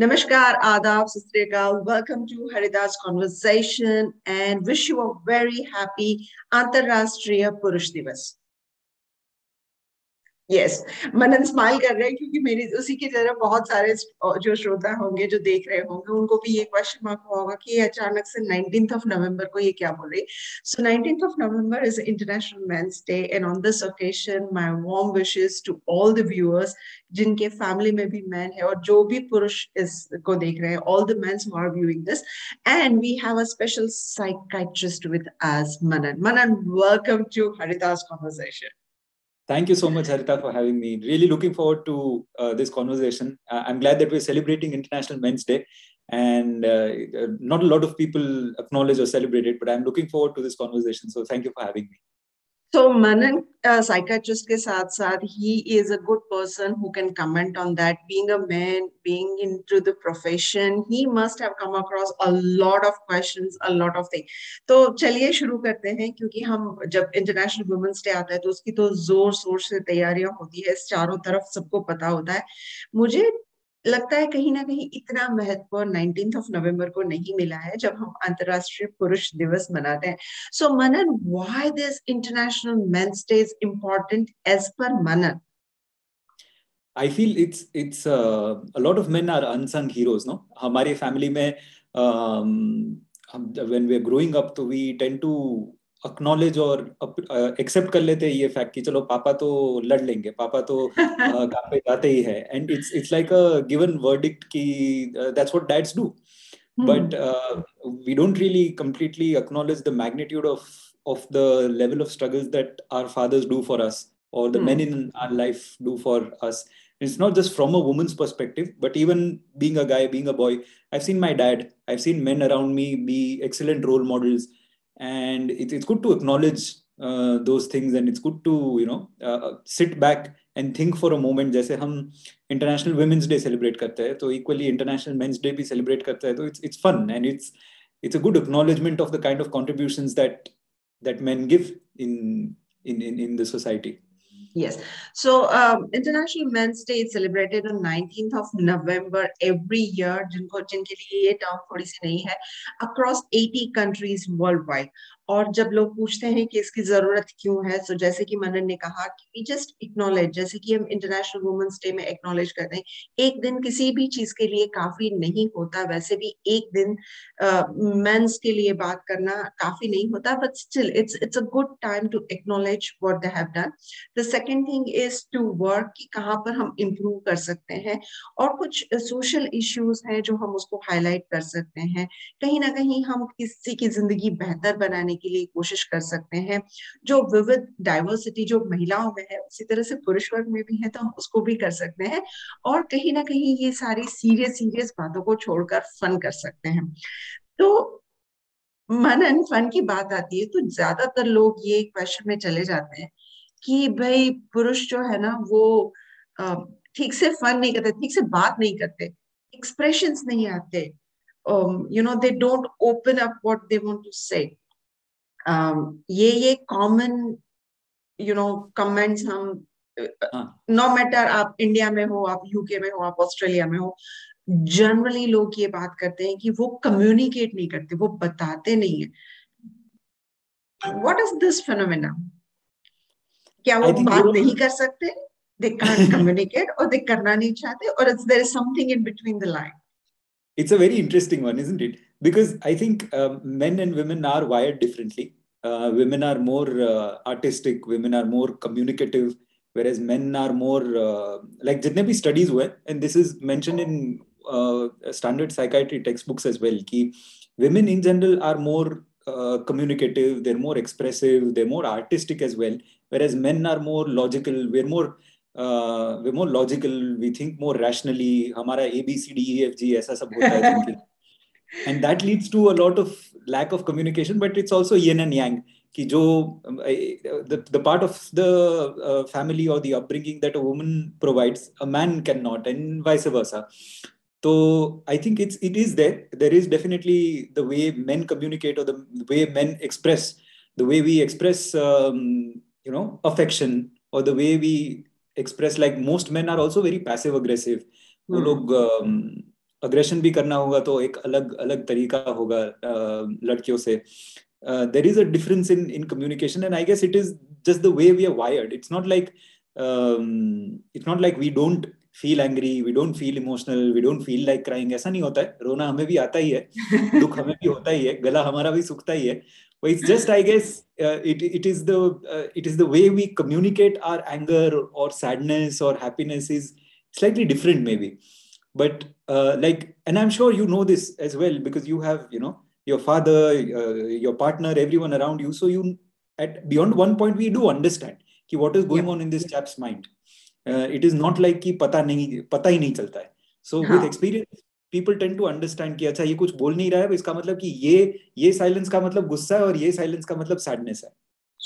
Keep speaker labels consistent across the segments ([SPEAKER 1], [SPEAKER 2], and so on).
[SPEAKER 1] Namaskar, Adab, Sat Sri Akal. Welcome to Harita's Conversation and wish you a very happy Antarashtriya Purush Divas. Yes Manan smile कर रहे हैं क्योंकि मेरी, उसी की तरह बहुत सारे जो श्रोता होंगे, जो देख रहे होंगे, उनको भी ये क्वेश्चन मार्क होगा कि अचानक से नाइनटीन ऑफ़ नवंबर को ये क्या बोल रही so nineteen of November is international men's day and on this occasion my warm wishes to all the viewers जिनके फैमिली में भी मैन है और जो भी पुरुष इस को देख रहे हैं all the men's are viewing this and we have a special psychiatrist with us Manan Manan welcome to Haridas conversation
[SPEAKER 2] Thank you so much, Harita, for having me. Really looking forward to uh, this conversation. Uh, I'm glad that we're celebrating International Men's Day, and uh, not a lot of people acknowledge or celebrate it, but I'm looking forward to this conversation. So, thank you for having me.
[SPEAKER 1] So Manan, uh, psychiatrist ke saath saath, he is a good person who can comment on that. Being a man, being into the profession, he must have come across a lot of questions, a lot of things. तो चलिए शुरू करते हैं क्योंकि हम जब international women's day आता है तो उसकी तो ज़ोर शोर से तैयारियाँ होती है चारों तरफ़ सबको पता होता है मुझे लगता है कहीं ना कहीं इतना महत्व नाइनटीन ऑफ़ नवंबर को नहीं मिला है जब हम अंतरराष्ट्रीय पुरुष दिवस मनाते हैं so so, Manan why this international men's day is important as per Manan
[SPEAKER 2] I feel it's it's uh, a lot of men are unsung heroes, no? हमारे फैमिली में um, when we are growing up, तो we tend to acknowledge और accept कर लेते हैं ये fact कि चलो पापा तो लड़ लेंगे पापा तो काम पे जाते ही है। And it's it's like a given verdict कि that's what dads do but we don't really completely acknowledge the magnitude of of the level of struggles that our fathers do for us और the men in our life do for us it's not just from a women's perspective but even being a guy being a boy I've seen my dad I've seen men around me be excellent role models and it, it's good to acknowledge uh, those things and it's good to you know uh, sit back and think for a moment जैसे हम international women's day celebrate करते हैं तो equally international men's day भी celebrate करते हैं तो it's it's fun and it's it's a good acknowledgement of the kind of contributions that that men give in in in, in the society
[SPEAKER 1] Yes. So um, International Men's Day is celebrated on 19th of November every year. जिनको जिनके लिए ये term थोड़ी सी नहीं है across 80 countries worldwide. और जब लोग पूछते हैं कि इसकी ज़रूरत क्यों है तो जैसे कि मनन ने कहा कि वी जस्ट इक्नोलेज जैसे कि हम इंटरनेशनल वुमेन्स डे में एक्नोलेज करते हैं एक दिन किसी भी चीज़ के लिए काफ़ी नहीं होता वैसे भी एक दिन मेंस uh, के लिए बात करना काफ़ी नहीं होता but still it's it's a good time to acknowledge what they have done the second thing is to work कि कहाँ पर हम इम्प्रूव कर सकते हैं और कुछ सोशल इश्यूज़ हैं जो हम उसको हाईलाइट कर सकते हैं। कहीं ना कहीं हम किसी की ज़िंदगी बेहतर बनाने के लिए कोशिश कर सकते हैं। जो विविध डाइवर्सिटी जो महिलाओं में है, उसी तरह से पुरुष वर्ग में भी है तो हम उसको भी कर सकते हैं और कहीं ना कहीं ये सारी सीरियस सीरियस बातों को छोड़कर फन कर सकते हैं। तो मनन फन की बात आती है तो ज़्यादातर लोग ये क्वेश्चन में चले जाते हैं कि भाई पुरुष जो है ना, वो ठीक से फन नहीं करते, ठीक से बात नहीं करते एक्सप्रेशंस नहीं आते। You know they don't open up what they want to say Um, ये ये कॉमन यू नो कमेंट्स हम uh, हाँ। नो मैटर आप इंडिया में हो आप यूके में हो आप ऑस्ट्रेलिया में हो जनरली लोग ये बात करते हैं कि वो कम्युनिकेट नहीं करते वो बताते नहीं है। वॉट इज़ दिस फिनोमिना क्या वो बात you're... नहीं कर सकते? दे कांट कम्युनिकेट और दे करना नहीं चाहते और it's there is something in between the line
[SPEAKER 2] it's a very interesting one isn't it because i think um, men and women are wired differently. Uh, women are more uh, artistic women are more communicative whereas men are more uh, like jitne bhi studies hue and this is mentioned in uh, standard psychiatry textbooks as well ki women in general are more uh, communicative they're more expressive they're more artistic as well whereas men are more logical we're more uh, we're more logical we think more rationally hamara a b c d e f g aisa sab hota hai thinking and that leads to a lot of lack of communication but it's also yin and yang ki jo the, the part of the uh, family or the upbringing that a woman provides a man cannot and vice versa so i think it's it is there there is definitely the way men communicate or the way men express the way we express um, you know affection or the way we express like most men are also very passive aggressive mm. वो लोग Aggression भी करना होगा तो एक अलग अलग तरीका होगा लड़कियों से। There is a difference in in communication and I guess it is just the way we are wired it's not like it's not like we don't feel angry we don't feel emotional we don't feel like crying ऐसा नहीं होता है। रोना हमें भी आता ही है दुख हमें भी होता ही है गला हमारा भी सूखता ही है। But it's just i guess uh, it, it is the uh, it is the way we communicate our anger or sadness or happiness is slightly different maybe. But uh, like and i'm sure you know this as well because you have you know your father uh, your partner everyone around you so you at beyond one point we do understand ki what is going yeah. on in this chap's mind uh, it is not like ki pata nahi pata hi nahi chalta hai so with experience people tend to understand कि अच्छा ये कुछ बोल नहीं रहा है इसका मतलब कि ये ये साइलेंस का मतलब गुस्सा है और ये साइलेंस का मतलब सैडनेस है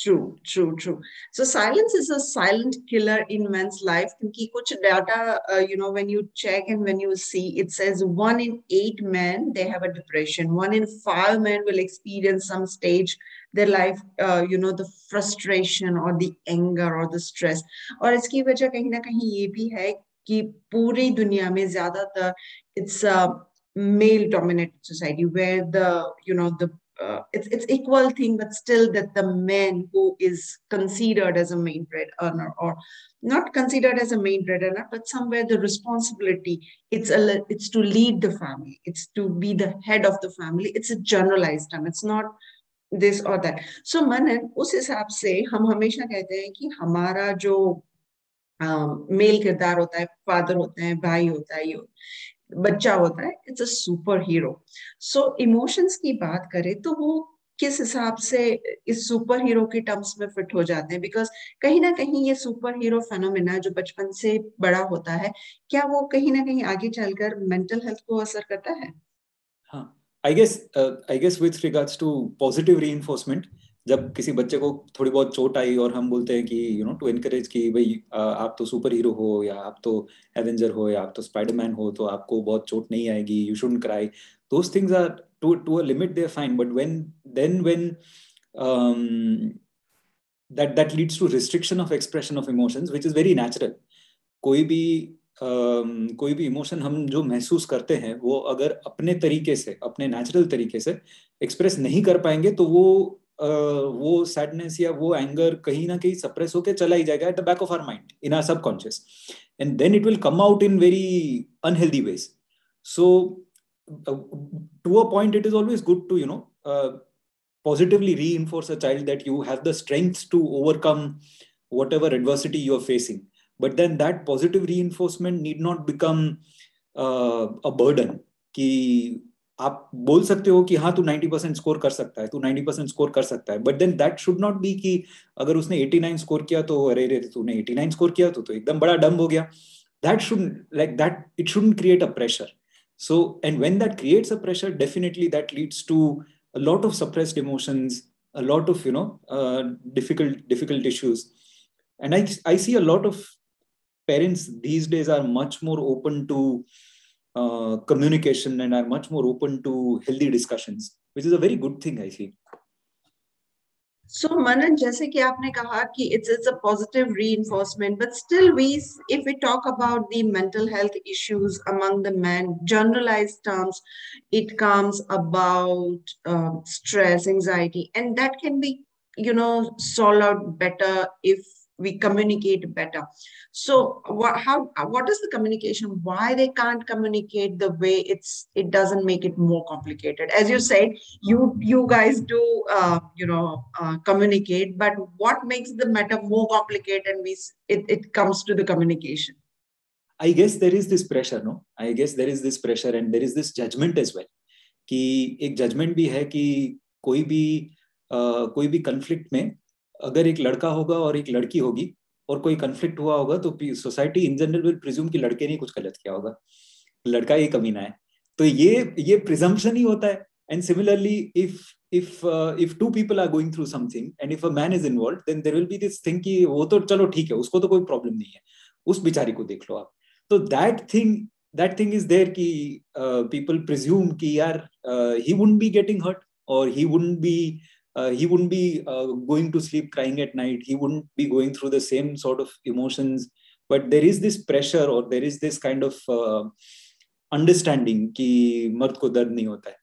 [SPEAKER 1] True, true, true. So silence is a silent killer in men's life. Because kuch data, uh, you know, when you check and when you see, it says one in eight men they have a depression. One in five men will experience some stage their life, uh, you know, the frustration or the anger or the stress. और इसकी वजह कहीं ना कहीं ये भी है कि पूरी दुनिया में ज्यादातर it's a male dominated society where the you know the uh, it's it's equal thing, but still that the man who is considered as a main bread earner or not considered as a main bread earner, but somewhere the responsibility it's a it's to lead the family, it's to be the head of the family. It's a generalized term. It's not this or that. So manan उस हिसाब से हम हमेशा कहते हैं कि हमारा जो मेल किरदार होता है फादर होते हैं भाई होता है ये बच्चा होता है it's a super hero so emotions की बात करें तो वो किस हिसाब से इस सुपर हीरो के टर्म्स में फिट हो जाते हैं? बिकॉज़ कहीं ना कहीं ये सुपर हीरो फेनोमिना जो बचपन से बड़ा होता है, क्या वो कहीं ना कहीं आगे चलकर मेंटल हेल्थ को असर करता है?
[SPEAKER 2] हाँ I guess I guess with regards to positive reinforcement जब किसी बच्चे को थोड़ी बहुत चोट आई और हम बोलते हैं कि यू नो टू एनकरेज कि भाई आप तो सुपर हीरो हो या आप तो एवेंजर हो या आप तो स्पाइडरमैन हो तो आपको बहुत चोट नहीं आएगी you should cry those things are to to a limit they fine but when then when that that leads to restriction of expression of emotions which is very natural. कोई भी um, कोई भी इमोशन हम जो महसूस करते हैं वो अगर अपने तरीके से अपने नेचुरल तरीके से एक्सप्रेस नहीं कर पाएँगे तो वो वो सैडनेस या वो एंगर कहीं ना कहीं सप्रेस होकर चला ही जाएगा at the back of our mind in our subconscious and then it will come out in very unhealthy ways so to a point it is always good to you know uh, positively reinforce a child that you have the strength to overcome whatever adversity you are facing but then that positive reinforcement need not become uh, a burden कि आप बोल सकते हो कि हाँ तू 90 percent score कर सकता है, तू 90 परसेंट स्कोर कर सकता है but then that should not be कि अगर उसने 89 स्कोर किया तो अरे अरे तूने 89 स्कोर किया तो तो एकदम बड़ा डम्ब हो गया। That should like that it should create a pressure so and when that creates a pressure definitely that leads to a lot of suppressed emotion a lot of you know difficult difficult issues and I I see a lot of parents these days are much more open to uh, communication and are much more open to healthy discussions, which is a very good thing, I feel.
[SPEAKER 1] So Manan, जैसे कि आपने कहा कि it's it's a positive reinforcement, but still we if we talk about the mental health issues among the men, generalized terms, it comes about um, stress, anxiety, and that can be you know solved out better if we communicate better so what how what is the communication why they can't communicate the way it's it doesn't make it more complicated as you said you you guys do uh, you know uh, communicate but what makes the matter more complicated and we it, it comes to the communication
[SPEAKER 2] i guess there is this pressure no i guess there is this pressure and there is this judgment as well कि एक judgement भी है कि कोई भी uh, कोई भी conflict में अगर एक लड़का होगा और एक लड़की होगी और कोई कंफ्लिक्ट हुआ होगा तो society in general will presume कि लड़के ने कुछ गलत किया होगा। लड़का ही कमीना है। तो ये ये प्रिजम्पशन ही होता है। And similarly if uh, if two people are going through something and if a man is involved then there will be this thing कि वो तो चलो ठीक है उसको तो कोई प्रॉब्लम नहीं है। उस बिचारी को देख लो आप। तो that thing that thing is there कि पीपल प्रिज्यूम कि यार he wouldn't be getting hurt और he wouldn't be uh, he wouldn't be uh, going to sleep crying at night. He wouldn't be going through the same sort of emotions. But there is this pressure or there is this kind of uh, understanding ki mard ko dard nahi hota hai.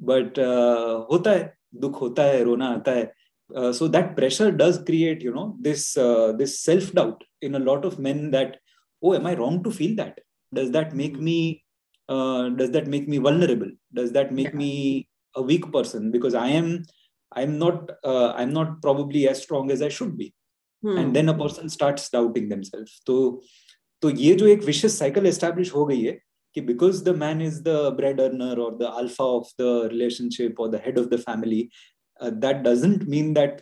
[SPEAKER 2] But uh, hota hai dukh hota hai rona aata hai. Uh, so that pressure does create you know this uh, this self doubt in a lot of men that oh am i wrong to feel that? Does that make hmm. me uh, does that make me vulnerable? Does that make yeah. me a weak person? Because i am uh, i'm not uh, i'm not probably as strong as i should be hmm. and then a person starts doubting themselves so तो ये जो एक विशेष cycle establish हो गई है कि because the man is the bread earner और the alpha of the relationship और the head of the family that doesn't mean that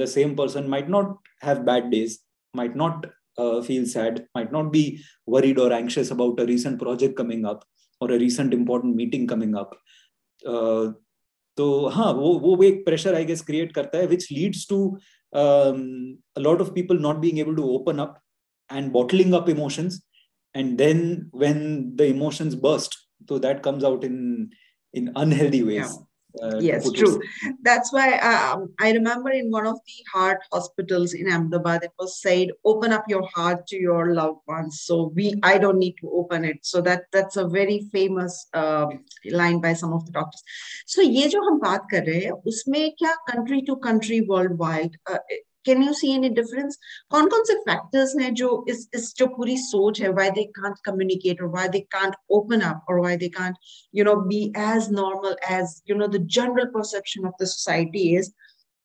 [SPEAKER 2] the same person might not have bad days might not uh, feel sad, might not be worried or anxious about a recent project coming up or a recent important meeting coming up. Uh, तो हाँ वो वो एक pressure I guess create करता है which leads to lot of people not being able to open up and bottling up emotions and then when the emotions burst तो that comes out in in unhealthy ways
[SPEAKER 1] Uh, yes, true. That's why um, I remember in one of the heart hospitals in Ahmedabad, it was said, "Open up your heart to your loved ones." So we, I don't need to open it. So that that's a very famous uh, line by some of the doctors. So ये जो हम बात कर रहे हैं, उसमें क्या country to country worldwide uh, can you see any difference कौन कौन से फैक्टर्स हैं जो इस इस जो पूरी सोच है व्हाई दे कांट कम्युनिकेट और why they can't open up और why they can't you know B as normal as you know the general perception of the society is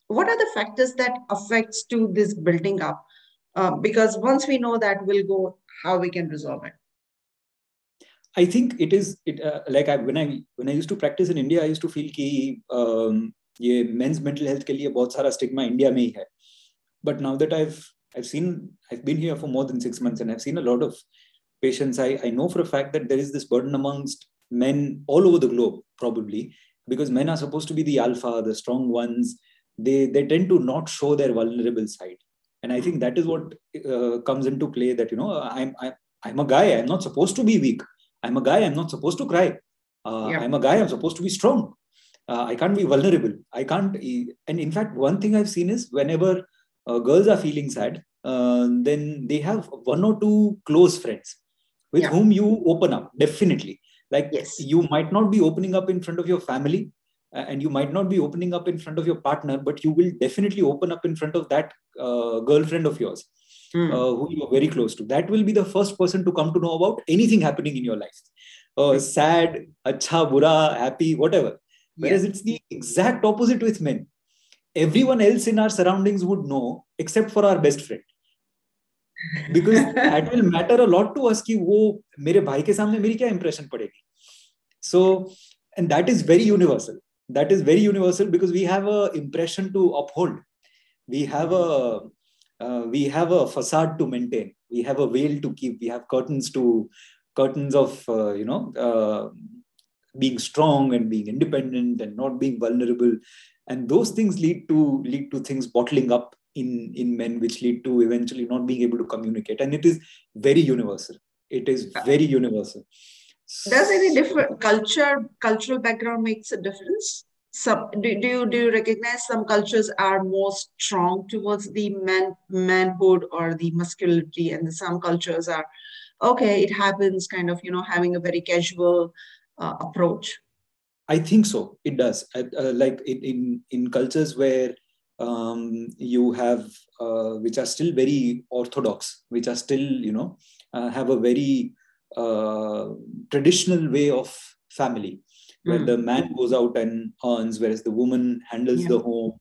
[SPEAKER 1] what are the factors that affects to this building up uh, because once we know that we'll go how we can resolve it
[SPEAKER 2] i think it is it uh, like I, when i when i used to practice in india i used to feel कि um, ये men's mental health के लिए बहुत सारा stigma India में ही है but now that i've i've seen i've been here for more than six months and i've seen a lot of patients. I, I know for a fact that there is this burden amongst men all over the globe probably because men are supposed to be the alpha the strong ones. They they tend to not show their vulnerable side. And i think that is what uh, comes into play that you know i'm i'm i'm a guy. I'm not supposed to be weak. I'm a guy. I'm not supposed to cry. Uh, yeah. i'm a guy. I'm supposed to be strong. Uh, i can't be vulnerable. I can't and in fact one thing i've seen is whenever uh, girls are feeling sad, uh, then they have one or two close friends with yeah. whom you open up, definitely. Like yes. you might not be opening up in front of your family and you might not be opening up in front of your partner, but you will definitely open up in front of that uh, girlfriend of yours. Hmm. Uh, who you are very close to. That will be the first person to come to know about anything happening in your life. Uh, sad, acha, bura, happy, whatever. Whereas yeah. it's the exact opposite with men everyone else in our surroundings would know except for our best friend because that will matter a lot to us कि वो मेरे भाई के सामने मेरी क्या impression पड़ेगी so and that is very universal that is very universal because we have a impression to uphold we have a uh, we have a facade to maintain we have a veil to keep we have curtains to curtains of uh, you know uh, being strong and being independent and not being vulnerable and those things lead to lead to things bottling up in in men which lead to eventually not being able to communicate. And it is very universal. It is very universal.
[SPEAKER 1] Does any different culture cultural background makes a difference? Some do, do you do you recognize some cultures are more strong towards the man manhood or the masculinity and some cultures are okay it happens kind of you know having a very casual uh, approach
[SPEAKER 2] I think so. It does. Uh, like in, in, in cultures where um, you have, uh, which are still very orthodox, which are still, you know, uh, have a very uh, traditional way of family, where mm. the man goes out and earns, whereas the woman handles yeah. the home,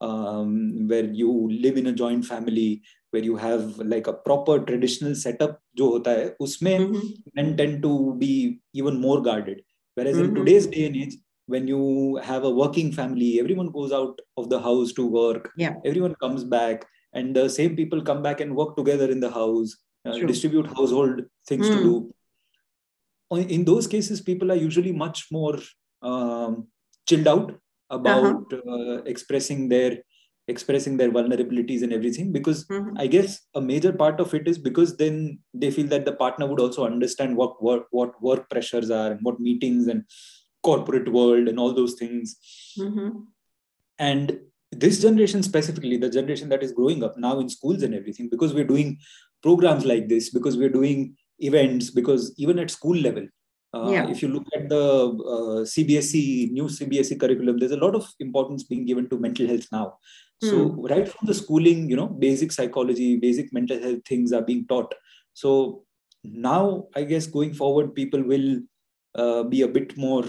[SPEAKER 2] um, where you live in a joint family, where you have like a proper traditional setup जो होता है उसमें mm-hmm. men tend to be even more guarded Whereas mm-hmm. in today's day and age, when you have a working family, everyone goes out of the house to work.
[SPEAKER 1] Yeah.
[SPEAKER 2] Everyone comes back, and the same people come back and work together in the house, uh, distribute household things mm. to do. In those cases, people are usually much more um, chilled out about uh-huh. uh, expressing their expressing their vulnerabilities and everything because mm-hmm. i guess a major part of it is because then they feel that the partner would also understand what work what work pressures are and what meetings and corporate world and all those things mm-hmm. and this generation specifically the generation that is growing up now in schools and everything because we're doing programs like this because we're doing events because even at school level Uh, yeah. If you look at the uh, CBSE, new CBSE curriculum, there's a lot of importance being given to mental health now. Mm. So hmm. right from the schooling, you know, basic psychology, basic mental health things are being taught. So now, I guess going forward, people will uh, be a bit more,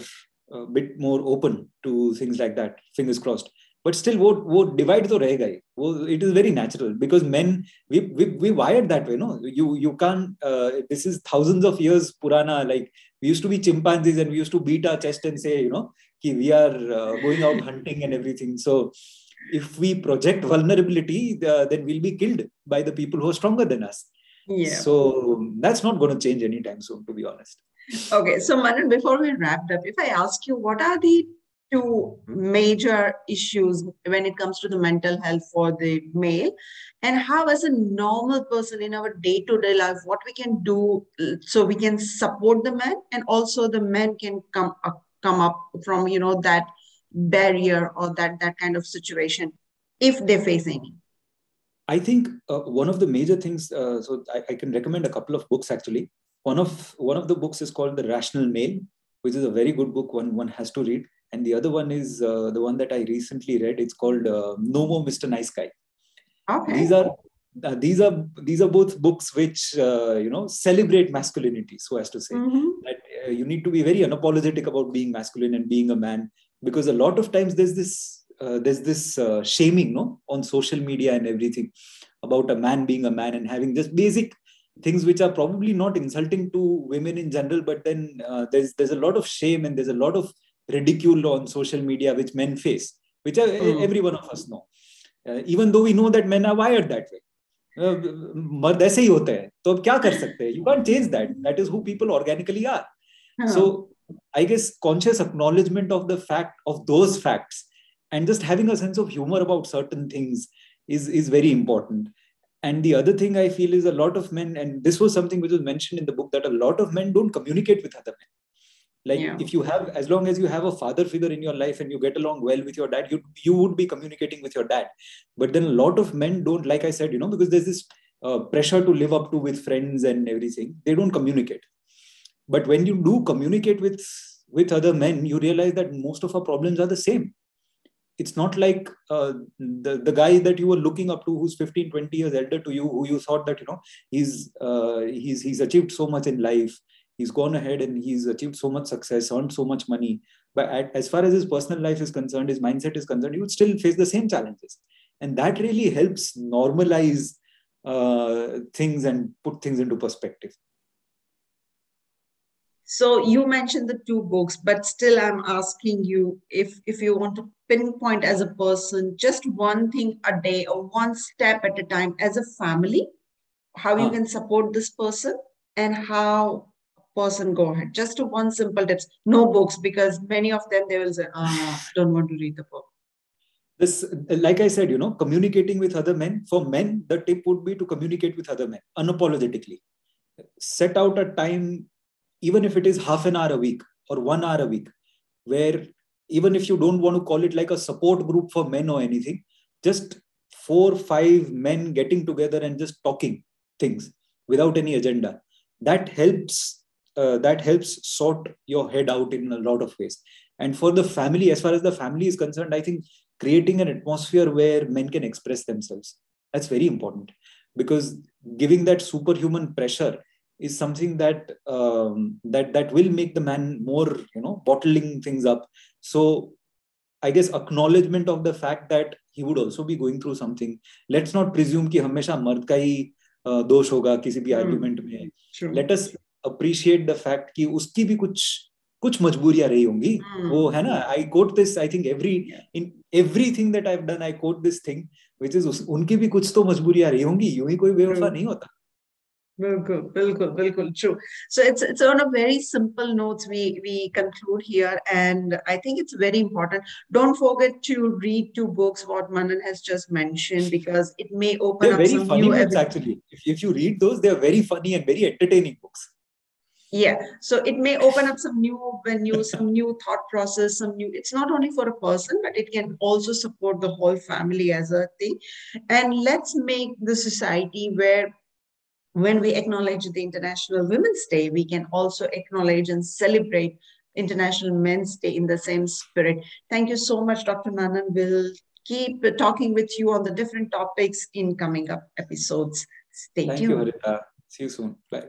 [SPEAKER 2] a bit more open to things like that. Fingers crossed. But still, वो वो divide तो रहेगा ही. वो it is very natural because men we we we wired that way. No, you you can't. Uh, this is thousands of years purana. Like we used to be chimpanzees and we used to beat our chest and say, you know, ki we are uh, going out hunting and everything. So if we project vulnerability, uh, then we'll be killed by the people who are stronger than us. Yeah. So that's not going to change anytime soon, to be honest.
[SPEAKER 1] Okay. So Manan, before we wrap up, if I ask you, what are the two major issues when it comes to the mental health for the male. And how as a normal person in our day-to-day life what we can do uh, so we can support the men and also the men can come up, come up from you know that barrier or that that kind of situation if they face any.
[SPEAKER 2] I think uh, one of the major things uh, so I, I can recommend a couple of books actually. One of one of the books is called the rational male which is a very good book one one has to read and the other one is uh, the one that I recently read. It's called uh, No More Mr. Nice Guy. Okay. These are uh, these are these are both books which uh, you know celebrate masculinity, so as to say mm-hmm. that uh, you need to be very unapologetic about being masculine and being a man because a lot of times there's this uh, there's this shaming no on social media and everything about a man being a man and having just basic things which are probably not insulting to women in general but then there's there's a lot of shame and there's a lot of ridicule on social media which men face, which mm. every one of us know. Uh, even though we know that men are wired that way. मर्द ऐसे ही होते हैं तो अब क्या कर सकते हैं you can change that that is who people organically are so i guess conscious acknowledgement of the fact of those facts and just having a sense of humor about certain things is is very important and the other thing i feel is a lot of men and this was something which was mentioned in the book that a lot of men don't communicate with other men like yeah. if you have as long as you have a father figure in your life and you get along well with your dad you you would be communicating with your dad. But then a lot of men don't like i said you know because there's this uh, pressure to live up to with friends and everything. They don't communicate. But when you do communicate with with other men you realize that most of our problems are the same. It's not like uh, the, the guy that you were looking up to who's 15 20 years elder to you who you thought that you know he's uh, he's he's achieved so much in life he's gone ahead and he's achieved so much success, earned so much money. But at, as far as his personal life is concerned, his mindset is concerned, he would still face the same challenges. And that really helps normalize uh, things and put things into perspective.
[SPEAKER 1] So you mentioned the two books, but still I'm asking you if if you want to pinpoint as a person just one thing a day or one step at a time as a family, how you can support this person and how person go ahead. Just one simple tips. No books because many of them they will say oh, don't want to read the book.
[SPEAKER 2] This like i said you know communicating with other men for men the tip would be to communicate with other men unapologetically. Set out a time even if it is half an hour a week or one hour a week where even if you don't want to call it like a support group for men or anything just four five men getting together and just talking things without any agenda. That helps uh, that helps sort your head out in a lot of ways and for the family as far as the family is concerned i think creating an atmosphere where men can express themselves that's very important because giving that superhuman pressure is something that um, that that will make the man more you know bottling things up so i guess acknowledgement of the fact that he would also be going through something let's not presume कि हमेशा मर्द का ही दोष होगा किसी भी argument में let us appreciate the fact कि उसकी भी कुछ कुछ मजबूरियाँ रही होंगी। Hmm. वो है ना I quote this I think every in every thing that I done I quote this thing which is उनकी भी कुछ तो मजबूरियाँ रही होंगी यूँ ही कोई बेवफा नहीं होता।
[SPEAKER 1] बिल्कुल बिल्कुल बिल्कुल true so it's it's on a very simple notes we we conclude here and I think it's very important don't forget to read two books what Manan has just mention because it may open up
[SPEAKER 2] some new actually if you read those they are very funny and very entertaining books
[SPEAKER 1] yeah so it may open up some new venues some new thought process some new it's not only for a person but it can also support the whole family as a thing and let's make the society where when we acknowledge the International Women's Day, we can also acknowledge and celebrate International Men's Day in the same spirit. Thank you so much, Dr. Manan. We'll keep talking with you on the different topics in coming up episodes. Stay
[SPEAKER 2] Thank
[SPEAKER 1] tuned.
[SPEAKER 2] you, Harita. See you soon. Bye.